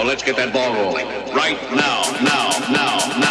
So let's get that ball rolling. Right now, now, now, now,